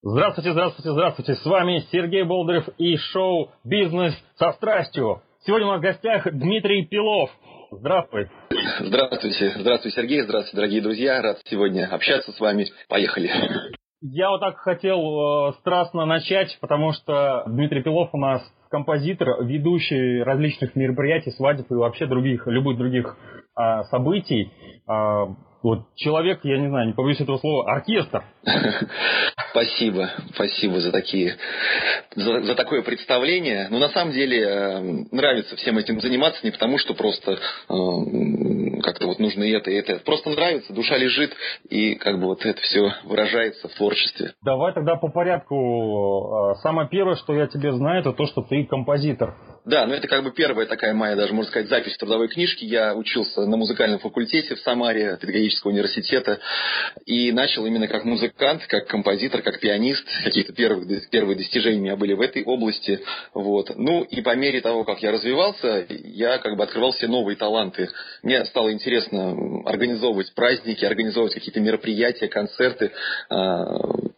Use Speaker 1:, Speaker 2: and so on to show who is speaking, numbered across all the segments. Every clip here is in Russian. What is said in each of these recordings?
Speaker 1: Здравствуйте, здравствуйте, здравствуйте. С вами Сергей Болдырев и шоу «Бизнес со страстью». Сегодня у нас в гостях Дмитрий Пилов. Здравствуй.
Speaker 2: Здравствуйте. Здравствуй, Сергей. Здравствуйте, дорогие друзья. Рад сегодня общаться с вами. Поехали.
Speaker 1: Я вот так хотел э, страстно начать, потому что Дмитрий Пилов у нас композитор, ведущий различных мероприятий, свадеб и вообще других, любых других э, событий. Э, вот человек, я не знаю, не побоюсь этого слова, оркестр.
Speaker 2: Спасибо, спасибо за такие, за, за такое представление. Но на самом деле э, нравится всем этим заниматься не потому, что просто э, как-то вот нужно и это, и это. Просто нравится, душа лежит, и как бы вот это все выражается в творчестве.
Speaker 1: Давай тогда по порядку. Э, самое первое, что я тебе знаю, это то, что ты композитор.
Speaker 2: Да, ну это как бы первая такая моя, даже можно сказать, запись в трудовой книжке. Я учился на музыкальном факультете в Самаре, педагогического университета, и начал именно как музыкант, как композитор, как пианист. Какие-то первые, первые достижения у меня были в этой области. Вот. Ну и по мере того, как я развивался, я как бы открывал все новые таланты. Мне стало интересно организовывать праздники, организовывать какие-то мероприятия, концерты, а,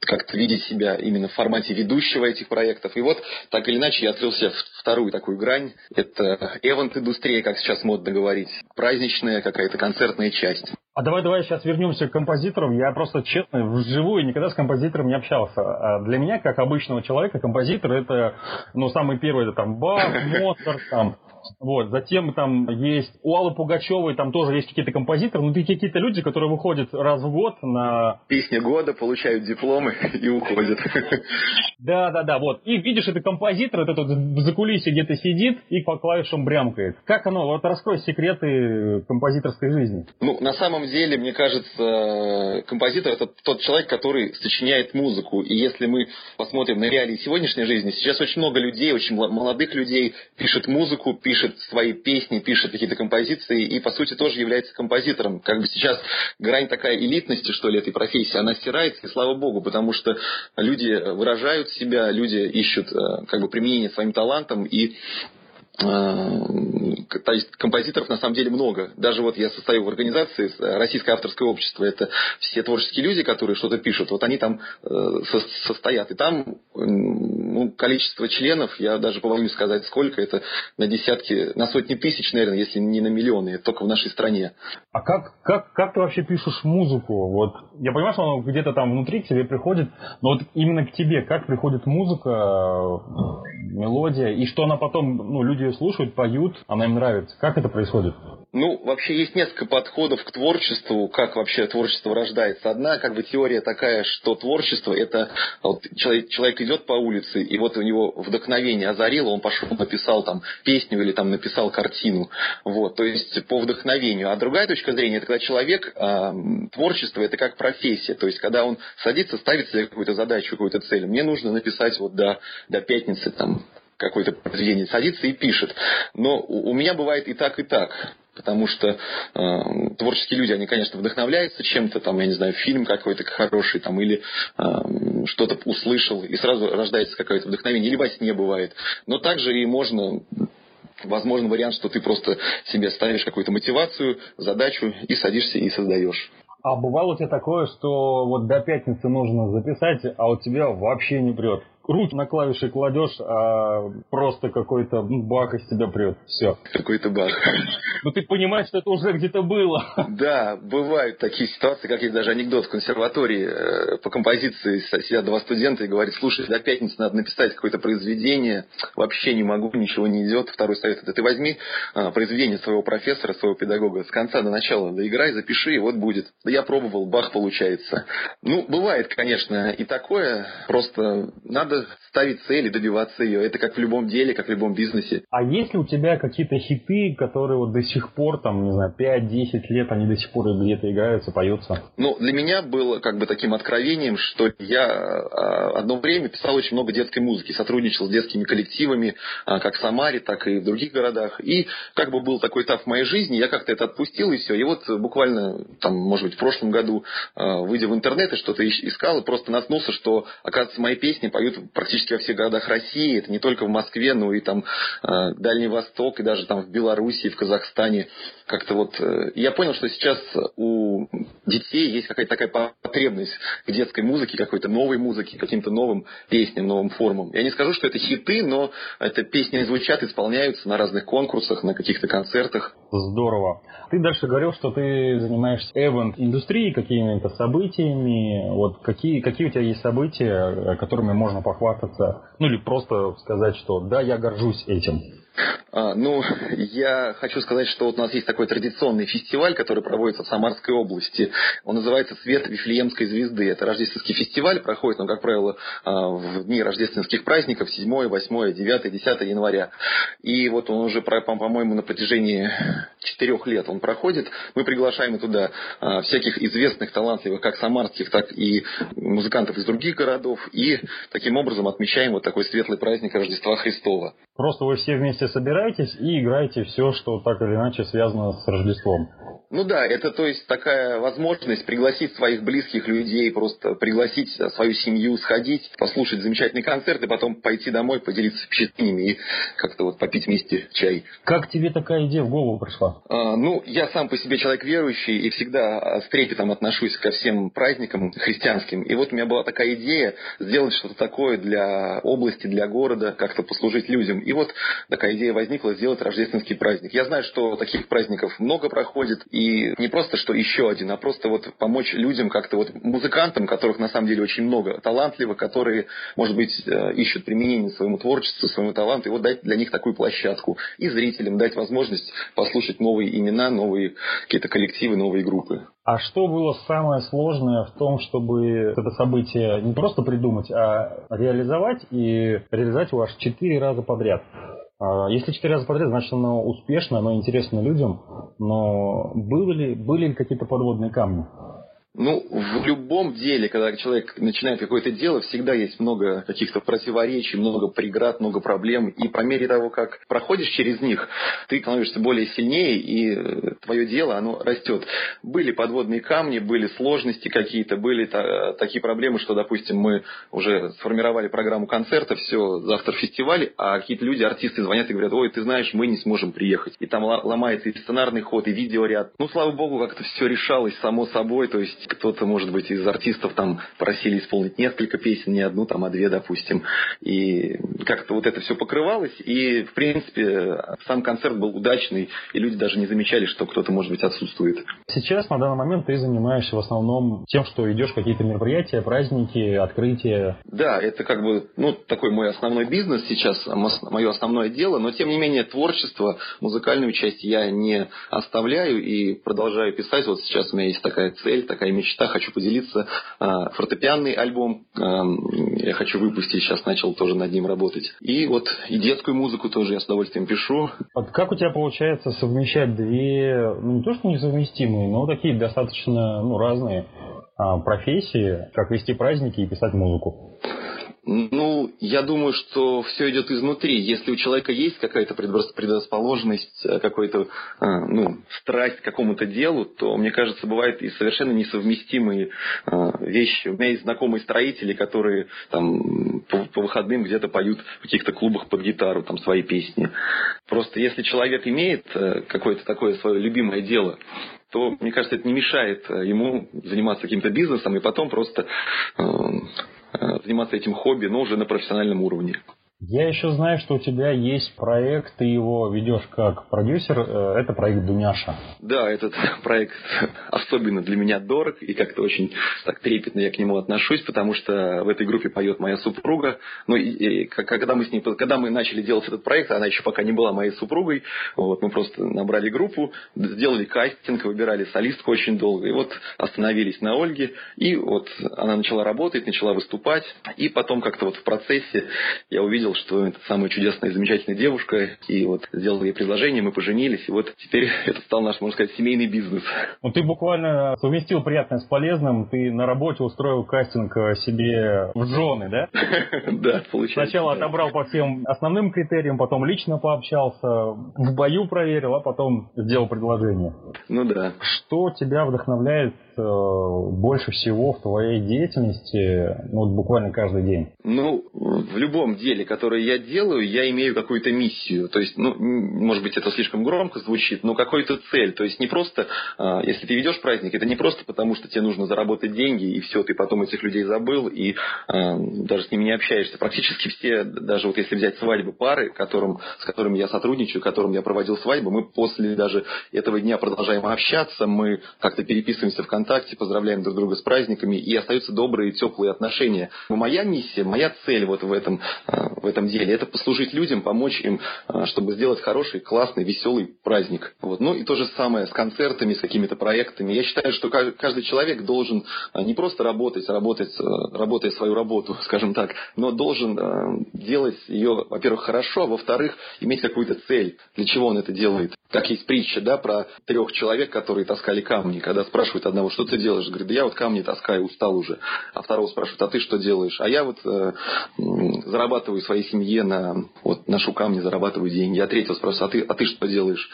Speaker 2: как-то видеть себя именно в формате ведущего этих проектов. И вот так или иначе я открыл себе вторую такую грань. Это эвент-индустрия, как сейчас модно говорить. Праздничная какая-то концертная часть.
Speaker 1: А давай, давай сейчас вернемся к композиторам. Я просто честно вживую никогда с композитором не общался. А для меня, как обычного человека, композитор это, ну, самый первый, это там Бах, Моцарт, там, вот. Затем там есть у Аллы Пугачевой, там тоже есть какие-то композиторы, но какие-то люди, которые выходят раз в год на...
Speaker 2: Песня года, получают дипломы и уходят.
Speaker 1: Да, да, да, вот. И видишь, это композитор, это тут в закулисе где-то сидит и по клавишам брямкает. Как оно? Вот раскрой секреты композиторской жизни.
Speaker 2: Ну, на самом деле, мне кажется, композитор это тот человек, который сочиняет музыку. И если мы посмотрим на реалии сегодняшней жизни, сейчас очень много людей, очень молодых людей пишет музыку, пишет свои песни, пишет какие-то композиции и, по сути, тоже является композитором. Как бы сейчас грань такая элитности, что ли, этой профессии, она стирается, и слава богу, потому что люди выражают себя, люди ищут э, как бы применение своим талантам, и композиторов на самом деле много. Даже вот я состою в организации Российское авторское общество. Это все творческие люди, которые что-то пишут. Вот они там э, состоят. И там ну, количество членов, я даже побоюсь сказать, сколько это, на десятки, на сотни тысяч, наверное, если не на миллионы, только в нашей стране.
Speaker 1: А как, как, как ты вообще пишешь музыку? Вот я понимаю, что она где-то там внутри к тебе приходит, но вот именно к тебе как приходит музыка, мелодия, и что она потом, ну, люди ее слушают, поют, она им нравится. Как это происходит?
Speaker 2: Ну, вообще есть несколько подходов к творчеству, как вообще творчество рождается. Одна как бы теория такая, что творчество это вот, человек, человек идет по улице, и вот у него вдохновение озарило, он пошел, написал там песню или там написал картину. Вот, то есть по вдохновению. А другая точка зрения, это когда человек, э, творчество это как профессия. То есть когда он садится, ставит себе какую-то задачу, какую-то цель. Мне нужно написать вот до, до пятницы там какое-то произведение, садится и пишет. Но у меня бывает и так, и так. Потому что э, творческие люди, они, конечно, вдохновляются чем-то, там, я не знаю, фильм какой-то хороший, там, или э, что-то услышал, и сразу рождается какое-то вдохновение, или во сне бывает. Но также и можно возможен вариант, что ты просто себе ставишь какую-то мотивацию, задачу и садишься и создаешь.
Speaker 1: А бывало у тебя такое, что вот до пятницы нужно записать, а у тебя вообще не прет? Руки на клавиши кладешь, а просто какой-то ну, бак из тебя прет. Все.
Speaker 2: Какой-то бак.
Speaker 1: Ну ты понимаешь, что это уже где-то было.
Speaker 2: Да, бывают такие ситуации, как есть даже анекдот в консерватории э, по композиции сидят два студента и говорят, слушай, до пятницы надо написать какое-то произведение, вообще не могу, ничего не идет. Второй совет это ты возьми а, произведение своего профессора, своего педагога с конца до начала доиграй, запиши, и вот будет. Да я пробовал, бах, получается. Ну, бывает, конечно, и такое, просто надо ставить цели, добиваться ее. Это как в любом деле, как в любом бизнесе.
Speaker 1: А есть ли у тебя какие-то хиты, которые вот до сих пор, там, не знаю, 5-10 лет, они до сих пор где-то играются, поются?
Speaker 2: Ну, для меня было как бы таким откровением, что я а, одно время писал очень много детской музыки, сотрудничал с детскими коллективами, а, как в Самаре, так и в других городах. И как бы был такой этап в моей жизни, я как-то это отпустил, и все. И вот буквально, там, может быть, в прошлом году, а, выйдя в интернет и что-то искал, и просто наткнулся, что, оказывается, мои песни поют практически во всех городах России, это не только в Москве, но и там э, Дальний Восток, и даже там в Беларуси, в Казахстане. Как-то вот э, я понял, что сейчас у детей есть какая-то такая потребность к детской музыке, какой-то новой музыке, каким-то новым песням, новым формам. Я не скажу, что это хиты, но это песни звучат, исполняются на разных конкурсах, на каких-то концертах.
Speaker 1: Здорово. Ты дальше говорил, что ты занимаешься эвент-индустрией, какими-то событиями. Вот какие, какие у тебя есть события, которыми можно похвастаться? Ну или просто сказать, что да, я горжусь этим.
Speaker 2: А, ну, я хочу сказать, что вот у нас есть такой традиционный фестиваль, который проводится в Самарской области. Он называется «Свет Вифлеемской звезды». Это рождественский фестиваль, проходит он, как правило, а, в дни рождественских праздников 7, 8, 9, 10 января. И вот он уже, по-моему, на протяжении четырех лет он проходит. Мы приглашаем туда а, всяких известных, талантливых, как самарских, так и музыкантов из других городов. И таким образом отмечаем вот такой светлый праздник Рождества Христова.
Speaker 1: Просто вы все вместе собираетесь и играете все, что так или иначе связано с Рождеством.
Speaker 2: Ну да, это то есть такая возможность пригласить своих близких людей, просто пригласить свою семью, сходить, послушать замечательный концерт и потом пойти домой, поделиться впечатлениями и как-то вот попить вместе чай.
Speaker 1: Как тебе такая идея в голову пришла?
Speaker 2: А, ну, я сам по себе человек верующий и всегда с трепетом отношусь ко всем праздникам христианским. И вот у меня была такая идея сделать что-то такое для области, для города, как-то послужить людям. И вот такая идея возникла сделать рождественский праздник. Я знаю, что таких праздников много проходит, и не просто что еще один, а просто вот помочь людям как-то вот музыкантам, которых на самом деле очень много, талантливых, которые, может быть, э, ищут применение своему творчеству, своему таланту, и вот дать для них такую площадку. И зрителям дать возможность послушать новые имена, новые какие-то коллективы, новые группы.
Speaker 1: А что было самое сложное в том, чтобы это событие не просто придумать, а реализовать и реализовать его аж четыре раза подряд? А, если четыре раза подряд, значит оно успешно, оно интересно людям, но были ли, были ли какие-то подводные камни?
Speaker 2: Ну, в любом деле, когда человек начинает какое-то дело, всегда есть много каких-то противоречий, много преград, много проблем. И по мере того, как проходишь через них, ты становишься более сильнее, и э, твое дело, оно растет. Были подводные камни, были сложности какие-то, были та, такие проблемы, что, допустим, мы уже сформировали программу концерта, все, завтра фестиваль, а какие-то люди, артисты звонят и говорят, ой, ты знаешь, мы не сможем приехать. И там ломается и сценарный ход, и видеоряд. Ну, слава богу, как-то все решалось само собой, то есть кто-то, может быть, из артистов там просили исполнить несколько песен, не одну, там, а две, допустим. И как-то вот это все покрывалось, и, в принципе, сам концерт был удачный, и люди даже не замечали, что кто-то, может быть, отсутствует.
Speaker 1: Сейчас, на данный момент, ты занимаешься в основном тем, что идешь в какие-то мероприятия, праздники, открытия.
Speaker 2: Да, это как бы, ну, такой мой основной бизнес сейчас, мое основное дело, но, тем не менее, творчество, музыкальную часть я не оставляю и продолжаю писать. Вот сейчас у меня есть такая цель, такая моя мечта, хочу поделиться. А, фортепианный альбом а, я хочу выпустить, сейчас начал тоже над ним работать. И вот и детскую музыку тоже я с удовольствием пишу.
Speaker 1: Вот как у тебя получается совмещать две, ну не то что несовместимые, но такие достаточно ну, разные а, профессии, как вести праздники и писать музыку?
Speaker 2: Ну, я думаю, что все идет изнутри. Если у человека есть какая-то предрасположенность, э, какая-то э, ну, страсть к какому-то делу, то, мне кажется, бывают и совершенно несовместимые э, вещи. У меня есть знакомые строители, которые там по, по выходным где-то поют в каких-то клубах под гитару там свои песни. Просто если человек имеет какое-то такое свое любимое дело, то, мне кажется, это не мешает ему заниматься каким-то бизнесом и потом просто заниматься этим хобби, но уже на профессиональном уровне.
Speaker 1: Я еще знаю, что у тебя есть проект, ты его ведешь как продюсер, э, это проект Дуняша.
Speaker 2: Да, этот проект особенно для меня дорог, и как-то очень так трепетно я к нему отношусь, потому что в этой группе поет моя супруга. Ну, и, и когда мы с ней, когда мы начали делать этот проект, она еще пока не была моей супругой, вот, мы просто набрали группу, сделали кастинг, выбирали солистку очень долго, и вот остановились на Ольге, и вот она начала работать, начала выступать, и потом как-то вот в процессе я увидел, увидел, что это самая чудесная и замечательная девушка, и вот сделал ей предложение, мы поженились, и вот теперь это стал наш, можно сказать, семейный бизнес.
Speaker 1: Ну, ты буквально совместил приятное с полезным, ты на работе устроил кастинг э, себе в жены, да?
Speaker 2: Да, получается.
Speaker 1: Сначала отобрал по всем основным критериям, потом лично пообщался, в бою проверил, а потом сделал предложение.
Speaker 2: Ну да.
Speaker 1: Что тебя вдохновляет больше всего в твоей деятельности, ну, вот буквально каждый день?
Speaker 2: Ну, в любом деле, которое я делаю, я имею какую-то миссию. То есть, ну, может быть, это слишком громко звучит, но какую-то цель. То есть, не просто, а, если ты ведешь праздник, это не просто потому, что тебе нужно заработать деньги, и все, ты потом этих людей забыл, и э, даже с ними не общаешься. Практически все, даже вот если взять свадьбы пары, которым, с которыми я сотрудничаю, которым я проводил свадьбу, мы после даже этого дня продолжаем общаться, мы как-то переписываемся ВКонтакте, поздравляем друг друга с праздниками, и остаются добрые, теплые отношения. Но моя миссия, моя цель вот в этом, э, в этом деле, это послужить людям, помочь им, э, чтобы сделать хороший, классный, веселый праздник. Вот. Ну и то же самое с концертами, с какими-то проектами. Я считаю, что каждый человек должен э, не просто работать, работать, работая свою работу, скажем так, но должен делать ее, во-первых, хорошо, а во-вторых, иметь какую-то цель, для чего он это делает. Как есть притча, да, про трех человек, которые таскали камни. Когда спрашивают одного, что ты делаешь, говорит, да я вот камни таскаю, устал уже. А второго спрашивают, а ты что делаешь? А я вот э, зарабатываю своей семье на, вот, ношу камни, зарабатываю деньги. А третьего спрашивают, а ты, а ты что делаешь?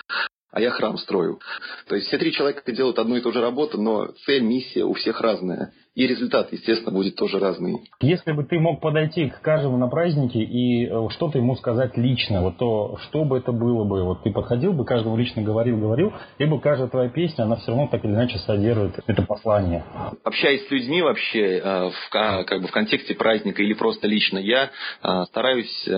Speaker 2: а я храм строю. То есть все три человека делают одну и ту же работу, но цель, миссия у всех разная. И результат, естественно, будет тоже разный.
Speaker 1: Если бы ты мог подойти к каждому на празднике и э, что-то ему сказать лично, вот то, что бы это было бы? Вот ты подходил бы, каждому лично говорил, говорил, либо каждая твоя песня, она все равно так или иначе содержит это послание.
Speaker 2: Общаясь с людьми вообще э, в, как бы в контексте праздника или просто лично, я э, стараюсь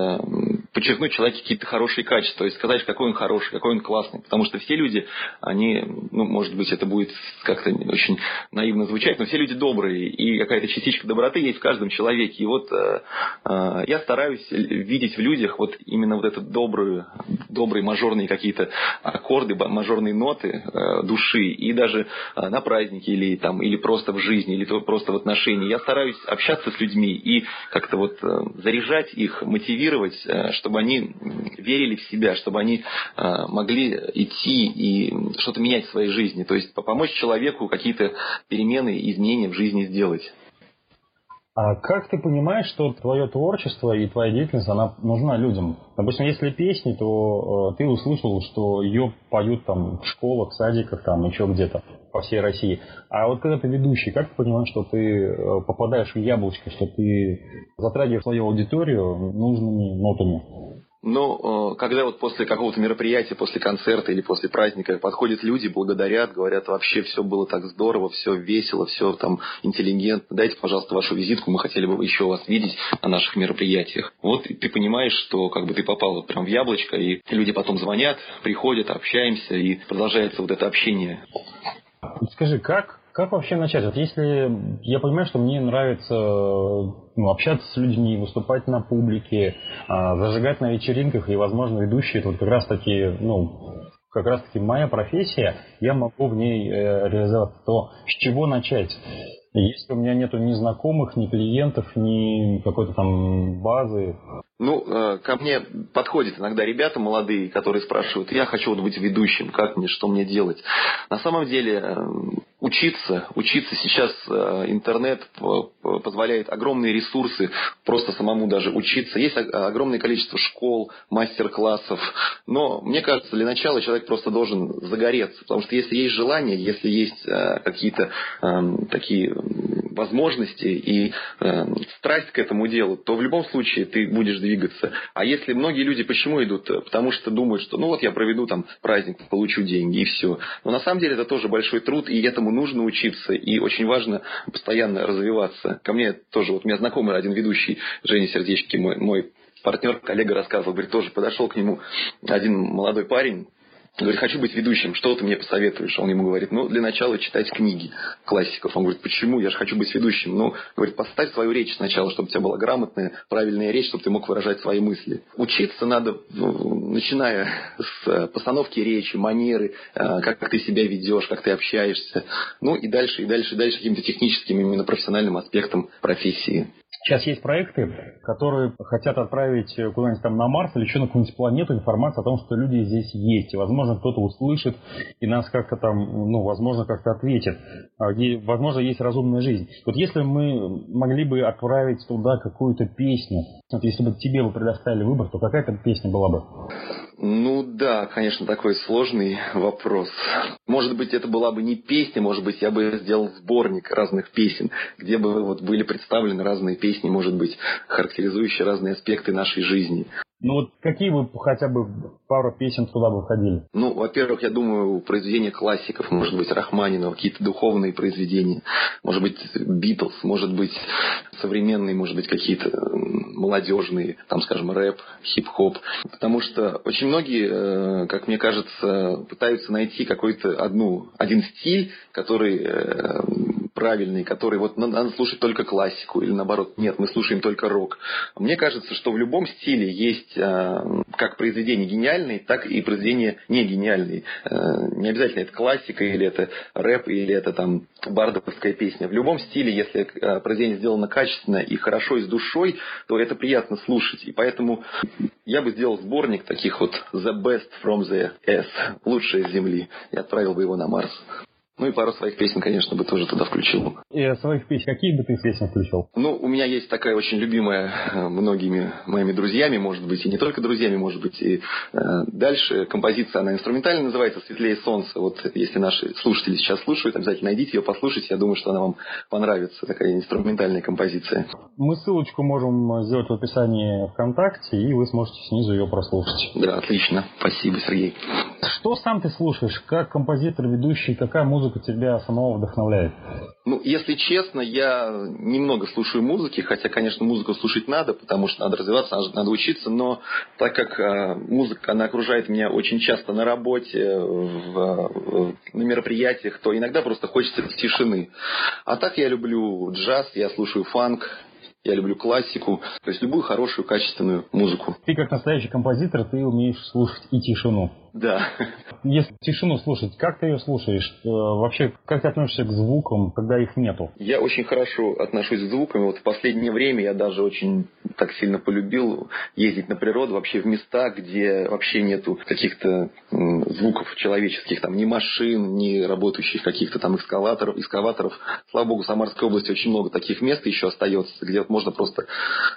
Speaker 2: подчеркнуть человеке какие-то хорошие качества и сказать, какой он хороший, какой он классный. Потому что все люди, они, ну, может быть, это будет как-то очень наивно звучать, но все люди добрые, и какая-то частичка доброты есть в каждом человеке. И вот э, э, я стараюсь видеть в людях вот именно вот это добрые, добрые мажорные какие-то аккорды, мажорные ноты э, души, и даже э, на празднике или там, или просто в жизни, или просто в отношении. Я стараюсь общаться с людьми и как-то вот э, заряжать их, мотивировать, э, чтобы они верили в себя, чтобы они э, могли идти и что-то менять в своей жизни. То есть помочь человеку какие-то перемены, изменения в жизни сделать.
Speaker 1: А как ты понимаешь, что твое творчество и твоя деятельность, она нужна людям? Допустим, если песни, то э, ты услышал, что ее поют там в школах, садиках, там еще где-то по всей России. А вот когда ты ведущий, как ты понимаешь, что ты э, попадаешь в яблочко, что ты затрагиваешь свою аудиторию нужными нотами?
Speaker 2: Но э, когда вот после какого-то мероприятия, после концерта или после праздника подходят люди, благодарят, говорят, вообще все было так здорово, все весело, все там интеллигентно, дайте, пожалуйста, вашу визитку, мы хотели бы еще вас видеть на наших мероприятиях. Вот ты понимаешь, что как бы ты попал прям в яблочко, и люди потом звонят, приходят, общаемся, и продолжается вот это общение.
Speaker 1: Скажи, как как вообще начать? Вот если я понимаю, что мне нравится ну, общаться с людьми, выступать на публике, а, зажигать на вечеринках, и, возможно, ведущие это вот как раз таки, ну, как раз таки моя профессия, я могу в ней э, реализовать то, с чего начать. Если у меня нету ни знакомых, ни клиентов, ни какой-то там базы.
Speaker 2: Ну, э, ко мне подходят иногда ребята молодые, которые спрашивают, я хочу вот быть ведущим, как мне, что мне делать. На самом деле, э, учиться. Учиться сейчас э, интернет позволяет огромные ресурсы просто самому даже учиться. Есть огромное количество школ, мастер-классов. Но мне кажется, для начала человек просто должен загореться. Потому что если есть желание, если есть э, какие-то эм, такие возможности и э, страсть к этому делу, то в любом случае ты будешь двигаться. А если многие люди почему идут? Потому что думают, что ну вот я проведу там праздник, получу деньги и все. Но на самом деле это тоже большой труд, и этому нужно учиться, и очень важно постоянно развиваться. Ко мне тоже, вот у меня знакомый один ведущий, Женя Сердечки, мой, мой партнер, коллега рассказывал, говорит, тоже подошел к нему один молодой парень, Говорит, хочу быть ведущим, что ты мне посоветуешь? Он ему говорит, ну, для начала читать книги классиков. Он говорит, почему? Я же хочу быть ведущим. Ну, говорит, поставь свою речь сначала, чтобы у тебя была грамотная, правильная речь, чтобы ты мог выражать свои мысли. Учиться надо, ну, начиная с э, постановки речи, манеры, э, как ты себя ведешь, как ты общаешься. Ну, и дальше, и дальше, и дальше каким-то техническим, именно профессиональным аспектом профессии.
Speaker 1: Сейчас есть проекты, которые хотят отправить куда-нибудь там на Марс или еще на какую-нибудь планету информацию о том, что люди здесь есть. И, возможно, кто-то услышит и нас как-то там, ну, возможно, как-то ответит. А возможно, есть разумная жизнь. Вот если мы могли бы отправить туда какую-то песню, вот если бы тебе бы предоставили выбор, то какая то песня была бы?
Speaker 2: Ну да, конечно, такой сложный вопрос. Может быть, это была бы не песня, может быть, я бы сделал сборник разных песен, где бы вот были представлены разные песни, может быть, характеризующие разные аспекты нашей жизни.
Speaker 1: Ну вот какие бы хотя бы пару песен туда бы входили?
Speaker 2: Ну, во-первых, я думаю, произведения классиков, может быть, Рахманинова, какие-то духовные произведения, может быть, Битлз, может быть, современные, может быть, какие-то молодежные, там, скажем, рэп, хип-хоп. Потому что очень многие, э, как мне кажется, пытаются найти какой-то одну, один стиль, который э, правильный, который вот надо слушать только классику, или наоборот, нет, мы слушаем только рок. Мне кажется, что в любом стиле есть э, как произведения гениальные, так и произведения не гениальные. Э, не обязательно это классика, или это рэп, или это там бардовская песня. В любом стиле, если э, произведение сделано качественно и хорошо и с душой, то это приятно слушать. И поэтому я бы сделал сборник таких вот The Best from the S, лучшие с Земли, и отправил бы его на Марс. Ну и пару своих песен, конечно, бы тоже туда включил.
Speaker 1: И своих песен, какие бы ты песни включил?
Speaker 2: Ну, у меня есть такая очень любимая э, многими моими друзьями, может быть, и не только друзьями, может быть, и э, дальше композиция, она инструментальная, называется «Светлее солнца». Вот если наши слушатели сейчас слушают, обязательно найдите ее, послушайте. Я думаю, что она вам понравится, такая инструментальная композиция.
Speaker 1: Мы ссылочку можем сделать в описании ВКонтакте, и вы сможете снизу ее прослушать.
Speaker 2: Да, отлично. Спасибо, Сергей.
Speaker 1: Что сам ты слушаешь? Как композитор, ведущий, какая музыка музыка тебя самого вдохновляет?
Speaker 2: Ну, если честно, я немного слушаю музыки, хотя, конечно, музыку слушать надо, потому что надо развиваться, надо, учиться, но так как э, музыка, она окружает меня очень часто на работе, в, в, на мероприятиях, то иногда просто хочется тишины. А так я люблю джаз, я слушаю фанк, я люблю классику, то есть любую хорошую, качественную музыку.
Speaker 1: Ты как настоящий композитор, ты умеешь слушать и тишину.
Speaker 2: Да.
Speaker 1: Если тишину слушать, как ты ее слушаешь? Э, вообще, как ты относишься к звукам, когда их нету?
Speaker 2: Я очень хорошо отношусь к звукам. Вот в последнее время я даже очень так сильно полюбил ездить на природу, вообще в места, где вообще нету каких-то звуков человеческих, там ни машин, ни работающих каких-то там экскаваторов, экскаваторов. Слава богу, в Самарской области очень много таких мест еще остается, где вот можно просто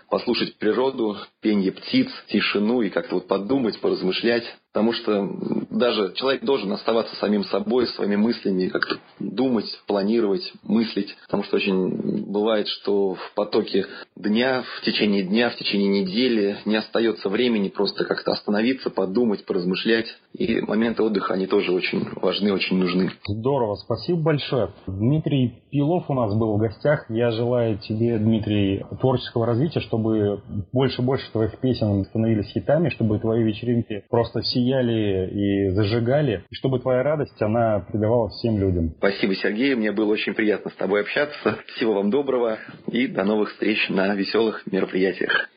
Speaker 2: послушать природу, пение птиц, тишину и как-то вот подумать, поразмышлять. Потому что даже человек должен оставаться самим собой, своими мыслями, как-то думать, планировать, мыслить. Потому что очень бывает, что в потоке дня, в течение дня, в течение недели не остается времени просто как-то остановиться, подумать, поразмышлять. И моменты отдыха, они тоже очень важны, очень нужны.
Speaker 1: Здорово, спасибо большое. Дмитрий Пилов у нас был в гостях. Я желаю тебе, Дмитрий, творческого развития, чтобы больше и больше твоих песен становились хитами, чтобы твои вечеринки просто все сияли и зажигали, и чтобы твоя радость, она придавала всем людям.
Speaker 2: Спасибо, Сергей, мне было очень приятно с тобой общаться. Всего вам доброго и до новых встреч на веселых мероприятиях.